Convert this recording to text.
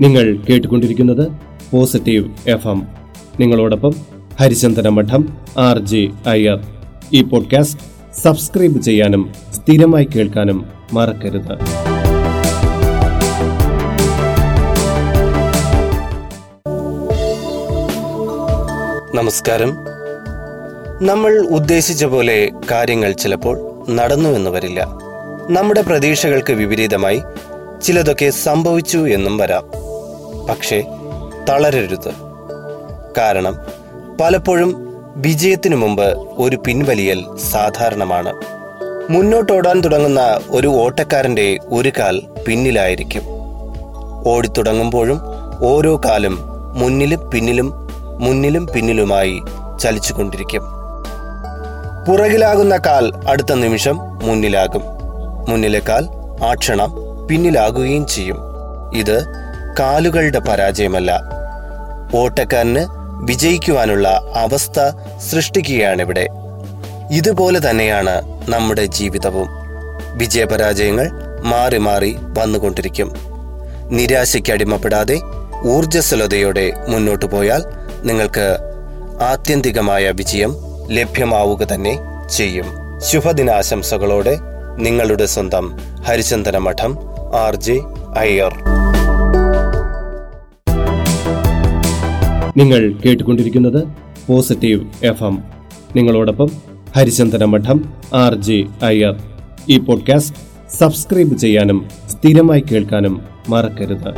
നിങ്ങൾ കേട്ടുകൊണ്ടിരിക്കുന്നത് positive F M നിങ്ങളോടൊപ്പം ഹരിചന്ദന മഠം ആർ ജെ അയ്യർ. ഈ പോഡ്കാസ്റ്റ് സബ്സ്ക്രൈബ് ചെയ്യാനും സ്ഥിരമായി കേൾക്കാനും മറക്കരുത്. നമസ്കാരം. നമ്മൾ ഉദ്ദേശിച്ച പോലെ കാര്യങ്ങൾ ചിലപ്പോൾ നടന്നു എന്ന് വരില്ല. നമ്മുടെ പ്രതീക്ഷകൾക്ക് വിപരീതമായി ചിലതൊക്കെ സംഭവിച്ചു എന്നും വരാം. പക്ഷേ തളരരുത്. കാരണം പലപ്പോഴും വിജയത്തിനു മുമ്പ് ഒരു പിൻവലിയൽ സാധാരണമാണ്. മുന്നോട്ടോടാൻ തുടങ്ങുന്ന ഒരു ഓട്ടക്കാരന്റെ ഒരു കാൽ പിന്നിലായിരിക്കും. ഓടിത്തുടങ്ങുമ്പോഴും ഓരോ കാലും മുന്നിലും പിന്നിലും മുന്നിലും പിന്നിലുമായി ചലിച്ചുകൊണ്ടിരിക്കും. പുറകിലാകുന്ന കാൽ അടുത്ത നിമിഷം മുന്നിലാകും. മുന്നിലെ കാൽ ആ ക്ഷണം പിന്നിലാകുകയും ചെയ്യും. ഇത് കാലുകളുടെ പരാജയമല്ല. ഓട്ടക്കാരന് വിജയിക്കുവാനുള്ള അവസ്ഥ സൃഷ്ടിക്കുകയാണിവിടെ. ഇതുപോലെ തന്നെയാണ് നമ്മുടെ ജീവിതവും. വിജയപരാജയങ്ങൾ മാറി മാറി വന്നുകൊണ്ടിരിക്കും. നിരാശയ്ക്ക് അടിമപ്പെടാതെ ഊർജസ്വലതയോടെ മുന്നോട്ടു പോയാൽ നിങ്ങൾക്ക് ആത്യന്തികമായ വിജയം ലഭ്യമാവുക തന്നെ ചെയ്യും. ശുഭദിനാശംസകളോടെ നിങ്ങളുടെ സ്വന്തം ഹരിചന്ദന മഠം ആർ ജെ അയ്യർ. നിങ്ങൾ കേട്ടുകൊണ്ടിരിക്കുന്നത് പോസിറ്റീവ് എഫ് എം നിങ്ങളോടൊപ്പം ഹരിചന്ദന മഠം ആർ ജെ അയ്യർ. ഈ പോഡ്കാസ്റ്റ് സബ്സ്ക്രൈബ് ചെയ്യാനും സ്ഥിരമായി കേൾക്കാനും മറക്കരുത്.